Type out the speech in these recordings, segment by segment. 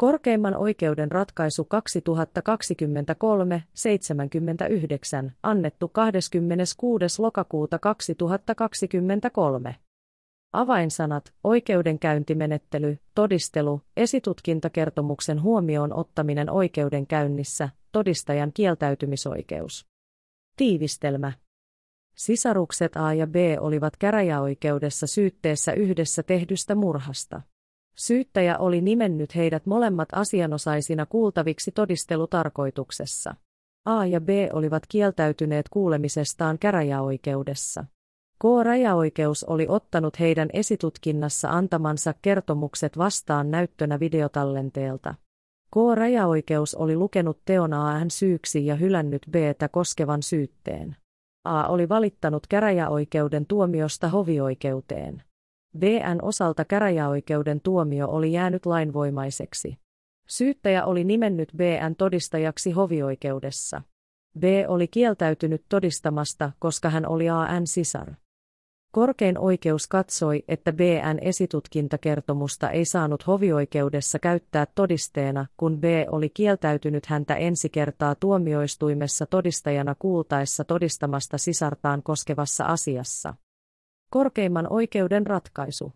Korkeimman oikeuden ratkaisu 2023-79, annettu 26. lokakuuta 2023. Avainsanat, oikeudenkäyntimenettely, todistelu, esitutkintakertomuksen huomioon ottaminen oikeudenkäynnissä, todistajan kieltäytymisoikeus. Tiivistelmä. Sisarukset A ja B olivat käräjäoikeudessa syytteessä yhdessä tehdystä murhasta. Syyttäjä oli nimennyt heidät molemmat asianosaisina kuultaviksi todistelutarkoituksessa. A ja B olivat kieltäytyneet kuulemisestaan käräjäoikeudessa. K-rajaoikeus oli ottanut heidän esitutkinnassa antamansa kertomukset vastaan näyttönä videotallenteelta. K-rajaoikeus oli lukenut teon AN syyksi ja hylännyt B-tä koskevan syytteen. A oli valittanut käräjäoikeuden tuomiosta hovioikeuteen. BN osalta käräjäoikeuden tuomio oli jäänyt lainvoimaiseksi. Syyttäjä oli nimennyt BN todistajaksi hovioikeudessa. B oli kieltäytynyt todistamasta, koska hän oli AN sisar. Korkein oikeus katsoi, että BN esitutkintakertomusta ei saanut hovioikeudessa käyttää todisteena, kun B oli kieltäytynyt häntä ensi kertaa tuomioistuimessa todistajana kuultaessa todistamasta sisartaan koskevassa asiassa. Korkeimman oikeuden ratkaisu.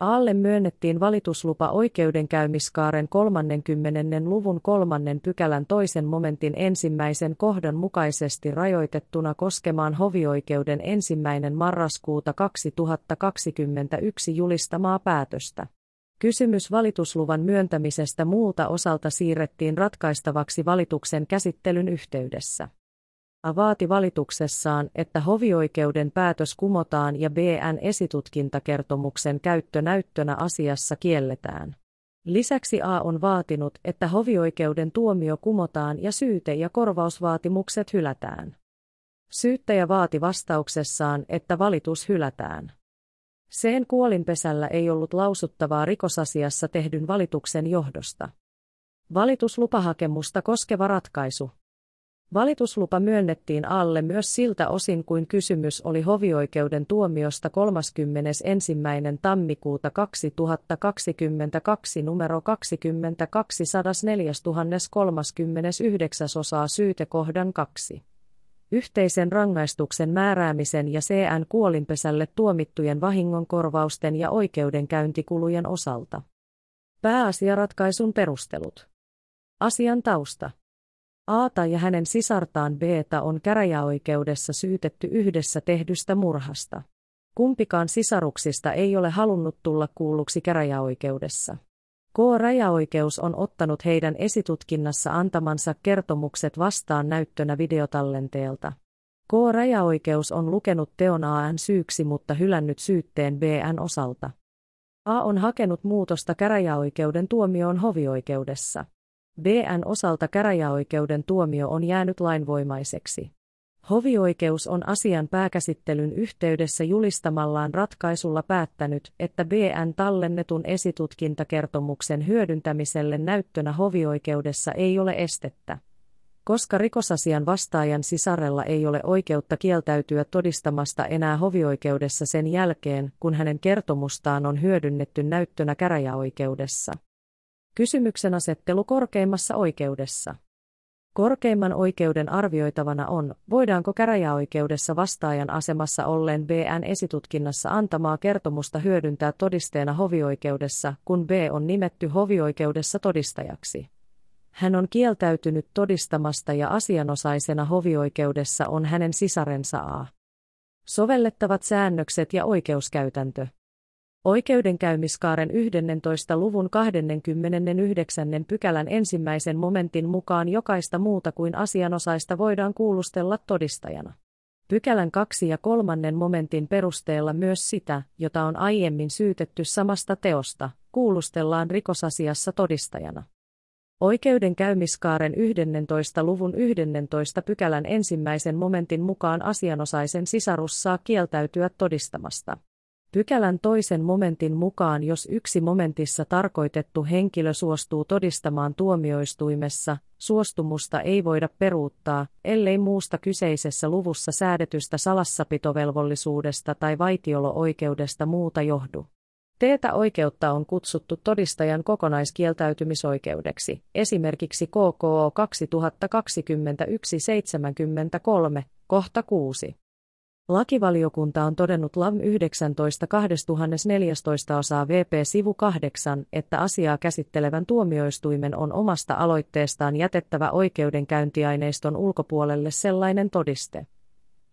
Aalle myönnettiin valituslupa oikeudenkäymiskaaren 30. luvun kolmannen pykälän toisen momentin ensimmäisen kohdan mukaisesti rajoitettuna koskemaan hovioikeuden ensimmäinen marraskuuta 2021 julistamaa päätöstä. Kysymys valitusluvan myöntämisestä muulta osalta siirrettiin ratkaistavaksi valituksen käsittelyn yhteydessä vaati valituksessaan, että hovioikeuden päätös kumotaan ja BN esitutkintakertomuksen käyttö näyttönä asiassa kielletään. Lisäksi A on vaatinut, että hovioikeuden tuomio kumotaan ja syyte- ja korvausvaatimukset hylätään. Syyttäjä vaati vastauksessaan, että valitus hylätään. Sen kuolinpesällä ei ollut lausuttavaa rikosasiassa tehdyn valituksen johdosta. Valituslupahakemusta koskeva ratkaisu. Valituslupa myönnettiin alle myös siltä osin kuin kysymys oli hovioikeuden tuomiosta 31. tammikuuta 2022 numero 22 osaa syytekohdan 2. Yhteisen rangaistuksen määräämisen ja CN kuolinpesälle tuomittujen vahingonkorvausten ja oikeudenkäyntikulujen osalta. Pääasiaratkaisun perustelut. Asian tausta. Aata ja hänen sisartaan Beeta on käräjäoikeudessa syytetty yhdessä tehdystä murhasta. Kumpikaan sisaruksista ei ole halunnut tulla kuulluksi käräjäoikeudessa. K-rajaoikeus on ottanut heidän esitutkinnassa antamansa kertomukset vastaan näyttönä videotallenteelta. K-rajaoikeus on lukenut teon AN syyksi mutta hylännyt syytteen BN osalta. A on hakenut muutosta käräjäoikeuden tuomioon hovioikeudessa. BN osalta käräjäoikeuden tuomio on jäänyt lainvoimaiseksi. Hovioikeus on asian pääkäsittelyn yhteydessä julistamallaan ratkaisulla päättänyt, että BN tallennetun esitutkintakertomuksen hyödyntämiselle näyttönä hovioikeudessa ei ole estettä. Koska rikosasian vastaajan sisarella ei ole oikeutta kieltäytyä todistamasta enää hovioikeudessa sen jälkeen, kun hänen kertomustaan on hyödynnetty näyttönä käräjäoikeudessa. Kysymyksen asettelu korkeimmassa oikeudessa. Korkeimman oikeuden arvioitavana on, voidaanko käräjäoikeudessa vastaajan asemassa olleen BN esitutkinnassa antamaa kertomusta hyödyntää todisteena hovioikeudessa, kun B on nimetty hovioikeudessa todistajaksi. Hän on kieltäytynyt todistamasta ja asianosaisena hovioikeudessa on hänen sisarensa A. Sovellettavat säännökset ja oikeuskäytäntö. Oikeudenkäymiskaaren 11. luvun 29. pykälän ensimmäisen momentin mukaan jokaista muuta kuin asianosaista voidaan kuulustella todistajana. Pykälän kaksi ja kolmannen momentin perusteella myös sitä, jota on aiemmin syytetty samasta teosta, kuulustellaan rikosasiassa todistajana. Oikeudenkäymiskaaren 11. luvun 11. pykälän ensimmäisen momentin mukaan asianosaisen sisarus saa kieltäytyä todistamasta. Pykälän toisen momentin mukaan jos yksi momentissa tarkoitettu henkilö suostuu todistamaan tuomioistuimessa, suostumusta ei voida peruuttaa, ellei muusta kyseisessä luvussa säädetystä salassapitovelvollisuudesta tai vaitiolo-oikeudesta muuta johdu. Teetä oikeutta on kutsuttu todistajan kokonaiskieltäytymisoikeudeksi, esimerkiksi KKO 2021-73, kohta 6. Lakivaliokunta on todennut LAM 19 2014 osaa VP sivu 8, että asiaa käsittelevän tuomioistuimen on omasta aloitteestaan jätettävä oikeudenkäyntiaineiston ulkopuolelle sellainen todiste,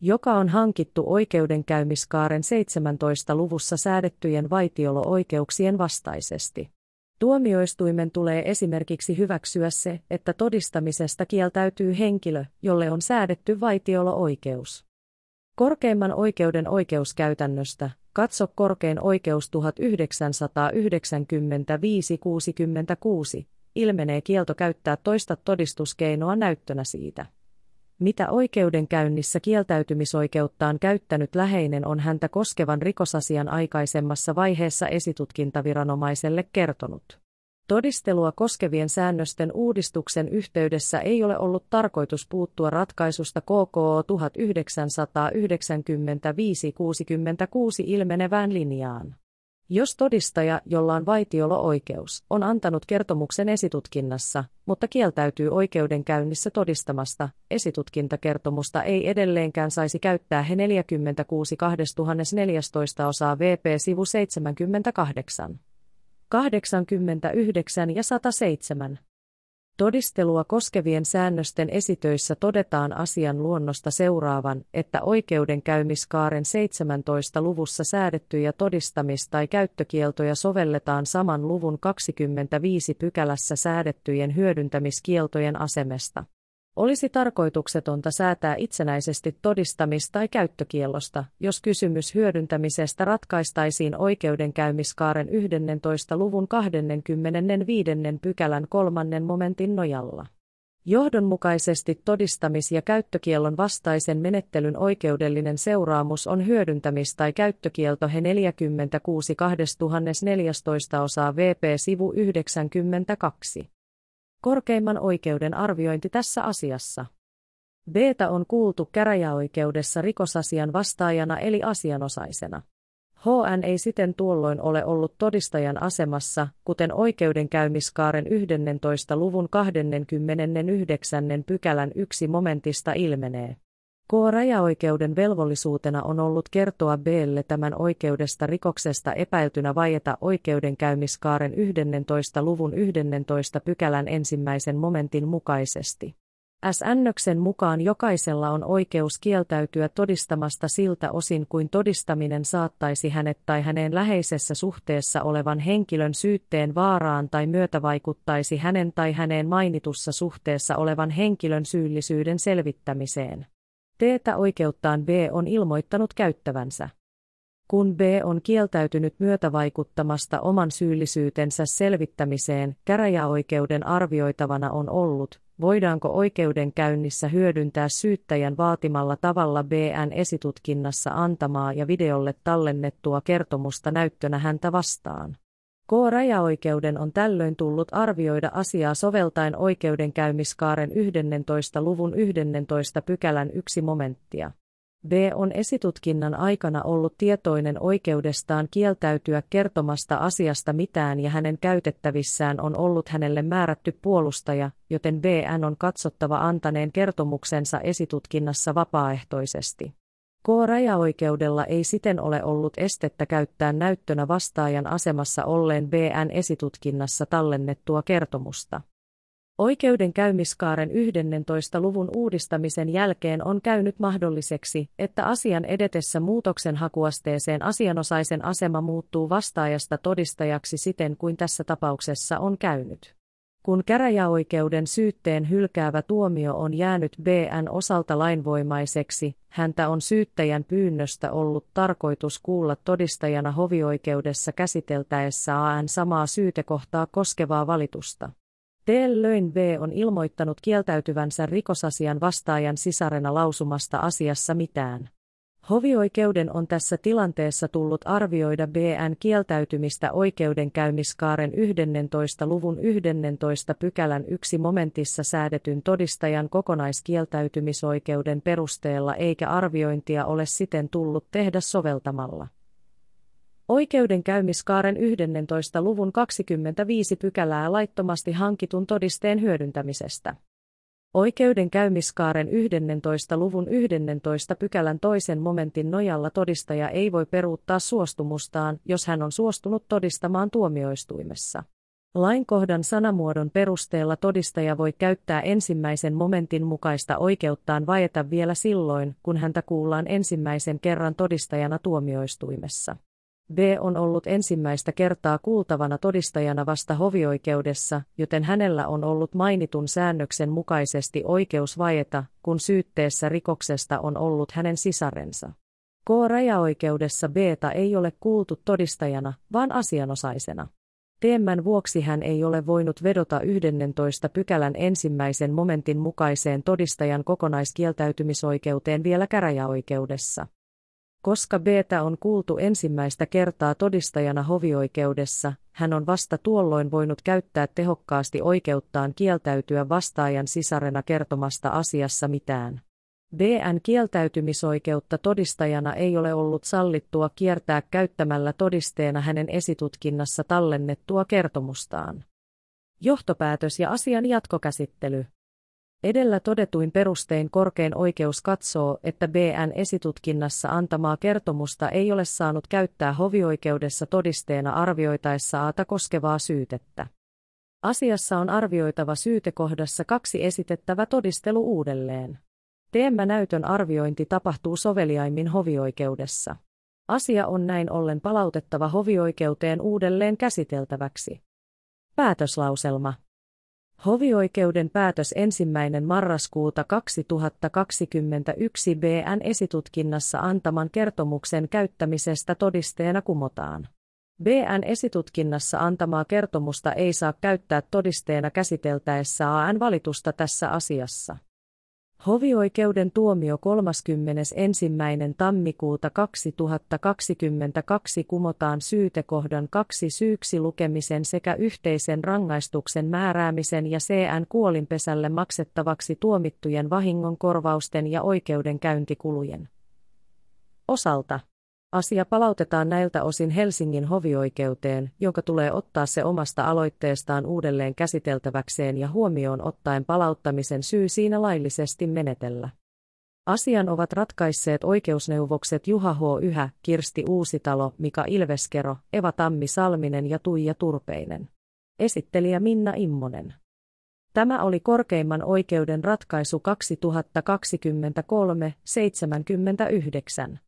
joka on hankittu oikeudenkäymiskaaren 17 luvussa säädettyjen vaitiolo-oikeuksien vastaisesti. Tuomioistuimen tulee esimerkiksi hyväksyä se, että todistamisesta kieltäytyy henkilö, jolle on säädetty vaitiolo-oikeus. Korkeimman oikeuden oikeuskäytännöstä, katso korkein oikeus 1995-66, ilmenee kielto käyttää toista todistuskeinoa näyttönä siitä. Mitä oikeudenkäynnissä kieltäytymisoikeuttaan käyttänyt läheinen on häntä koskevan rikosasian aikaisemmassa vaiheessa esitutkintaviranomaiselle kertonut. Todistelua koskevien säännösten uudistuksen yhteydessä ei ole ollut tarkoitus puuttua ratkaisusta KKO 1995-66 ilmenevään linjaan. Jos todistaja, jolla on vaitiolo-oikeus, on antanut kertomuksen esitutkinnassa, mutta kieltäytyy oikeudenkäynnissä todistamasta, esitutkintakertomusta ei edelleenkään saisi käyttää he 46 2014 osaa VP sivu 78. 89 ja 107. Todistelua koskevien säännösten esitöissä todetaan asian luonnosta seuraavan, että oikeudenkäymiskaaren 17 luvussa säädettyjä todistamis- tai käyttökieltoja sovelletaan saman luvun 25 pykälässä säädettyjen hyödyntämiskieltojen asemesta. Olisi tarkoituksetonta säätää itsenäisesti todistamis- tai käyttökiellosta, jos kysymys hyödyntämisestä ratkaistaisiin oikeudenkäymiskaaren 11. luvun 25. pykälän kolmannen momentin nojalla. Johdonmukaisesti todistamis- ja käyttökiellon vastaisen menettelyn oikeudellinen seuraamus on hyödyntämis- tai käyttökielto he 46 2014 osaa VP sivu 92. Korkeimman oikeuden arviointi tässä asiassa. Beta on kuultu käräjäoikeudessa rikosasian vastaajana eli asianosaisena. HN ei siten tuolloin ole ollut todistajan asemassa, kuten oikeudenkäymiskaaren 11. luvun 29. pykälän yksi momentista ilmenee. K-rajaoikeuden velvollisuutena on ollut kertoa Blle tämän oikeudesta rikoksesta epäiltynä vaieta oikeudenkäymiskaaren 11. luvun 11. pykälän ensimmäisen momentin mukaisesti. S-ännöksen mukaan jokaisella on oikeus kieltäytyä todistamasta siltä osin kuin todistaminen saattaisi hänet tai häneen läheisessä suhteessa olevan henkilön syytteen vaaraan tai myötävaikuttaisi hänen tai häneen mainitussa suhteessa olevan henkilön syyllisyyden selvittämiseen. Teetä oikeuttaan B on ilmoittanut käyttävänsä. Kun B on kieltäytynyt myötävaikuttamasta oman syyllisyytensä selvittämiseen, käräjäoikeuden arvioitavana on ollut, voidaanko oikeudenkäynnissä hyödyntää syyttäjän vaatimalla tavalla BN esitutkinnassa antamaa ja videolle tallennettua kertomusta näyttönä häntä vastaan. K-rajaoikeuden on tällöin tullut arvioida asiaa soveltaen oikeudenkäymiskaaren 11. luvun 11. pykälän yksi momenttia. B on esitutkinnan aikana ollut tietoinen oikeudestaan kieltäytyä kertomasta asiasta mitään ja hänen käytettävissään on ollut hänelle määrätty puolustaja, joten BN on katsottava antaneen kertomuksensa esitutkinnassa vapaaehtoisesti. K-rajaoikeudella ei siten ole ollut estettä käyttää näyttönä vastaajan asemassa olleen BN esitutkinnassa tallennettua kertomusta. Oikeudenkäymiskaaren 11. luvun uudistamisen jälkeen on käynyt mahdolliseksi, että asian edetessä muutoksenhakuasteeseen asianosaisen asema muuttuu vastaajasta todistajaksi siten kuin tässä tapauksessa on käynyt. Kun käräjäoikeuden syytteen hylkäävä tuomio on jäänyt BN osalta lainvoimaiseksi, häntä on syyttäjän pyynnöstä ollut tarkoitus kuulla todistajana hovioikeudessa käsiteltäessä AN samaa syytekohtaa koskevaa valitusta. Tällöin B on ilmoittanut kieltäytyvänsä rikosasian vastaajan sisarena lausumasta asiassa mitään. Hovioikeuden on tässä tilanteessa tullut arvioida BN kieltäytymistä oikeudenkäymiskaaren 11. luvun 11. pykälän yksi momentissa säädetyn todistajan kokonaiskieltäytymisoikeuden perusteella eikä arviointia ole siten tullut tehdä soveltamalla Oikeudenkäymiskaaren 11. luvun 25 pykälää laittomasti hankitun todisteen hyödyntämisestä. Oikeudenkäymiskaaren 11. luvun 11 pykälän toisen momentin nojalla todistaja ei voi peruuttaa suostumustaan, jos hän on suostunut todistamaan tuomioistuimessa. Lainkohdan sanamuodon perusteella todistaja voi käyttää ensimmäisen momentin mukaista oikeuttaan vaieta vielä silloin, kun häntä kuullaan ensimmäisen kerran todistajana tuomioistuimessa. B on ollut ensimmäistä kertaa kuultavana todistajana vasta hovioikeudessa, joten hänellä on ollut mainitun säännöksen mukaisesti oikeus vaieta, kun syytteessä rikoksesta on ollut hänen sisarensa. K-rajaoikeudessa b ei ole kuultu todistajana, vaan asianosaisena. Teemmän vuoksi hän ei ole voinut vedota 11 pykälän ensimmäisen momentin mukaiseen todistajan kokonaiskieltäytymisoikeuteen vielä käräjäoikeudessa. Koska Btä on kuultu ensimmäistä kertaa todistajana hovioikeudessa, hän on vasta tuolloin voinut käyttää tehokkaasti oikeuttaan kieltäytyä vastaajan sisarena kertomasta asiassa mitään. BN kieltäytymisoikeutta todistajana ei ole ollut sallittua kiertää käyttämällä todisteena hänen esitutkinnassa tallennettua kertomustaan. Johtopäätös ja asian jatkokäsittely. Edellä todetuin perustein korkein oikeus katsoo, että BN esitutkinnassa antamaa kertomusta ei ole saanut käyttää hovioikeudessa todisteena arvioitaessa aata koskevaa syytettä. Asiassa on arvioitava syytekohdassa kaksi esitettävä todistelu uudelleen. Teemmä näytön arviointi tapahtuu soveliaimmin hovioikeudessa. Asia on näin ollen palautettava hovioikeuteen uudelleen käsiteltäväksi. Päätöslauselma Hovioikeuden päätös ensimmäinen marraskuuta 2021 BN esitutkinnassa antaman kertomuksen käyttämisestä todisteena kumotaan. BN esitutkinnassa antamaa kertomusta ei saa käyttää todisteena käsiteltäessä AN valitusta tässä asiassa. Hovioikeuden tuomio 31. tammikuuta 2022 kumotaan syytekohdan kaksi syyksi lukemisen sekä yhteisen rangaistuksen määräämisen ja CN kuolinpesälle maksettavaksi tuomittujen vahingonkorvausten ja oikeudenkäyntikulujen osalta. Asia palautetaan näiltä osin Helsingin hovioikeuteen, jonka tulee ottaa se omasta aloitteestaan uudelleen käsiteltäväkseen ja huomioon ottaen palauttamisen syy siinä laillisesti menetellä. Asian ovat ratkaisseet oikeusneuvokset Juha H. Yhä, Kirsti Uusitalo, Mika Ilveskero, Eva Tammi Salminen ja Tuija Turpeinen. Esittelijä Minna Immonen. Tämä oli korkeimman oikeuden ratkaisu 2023-79.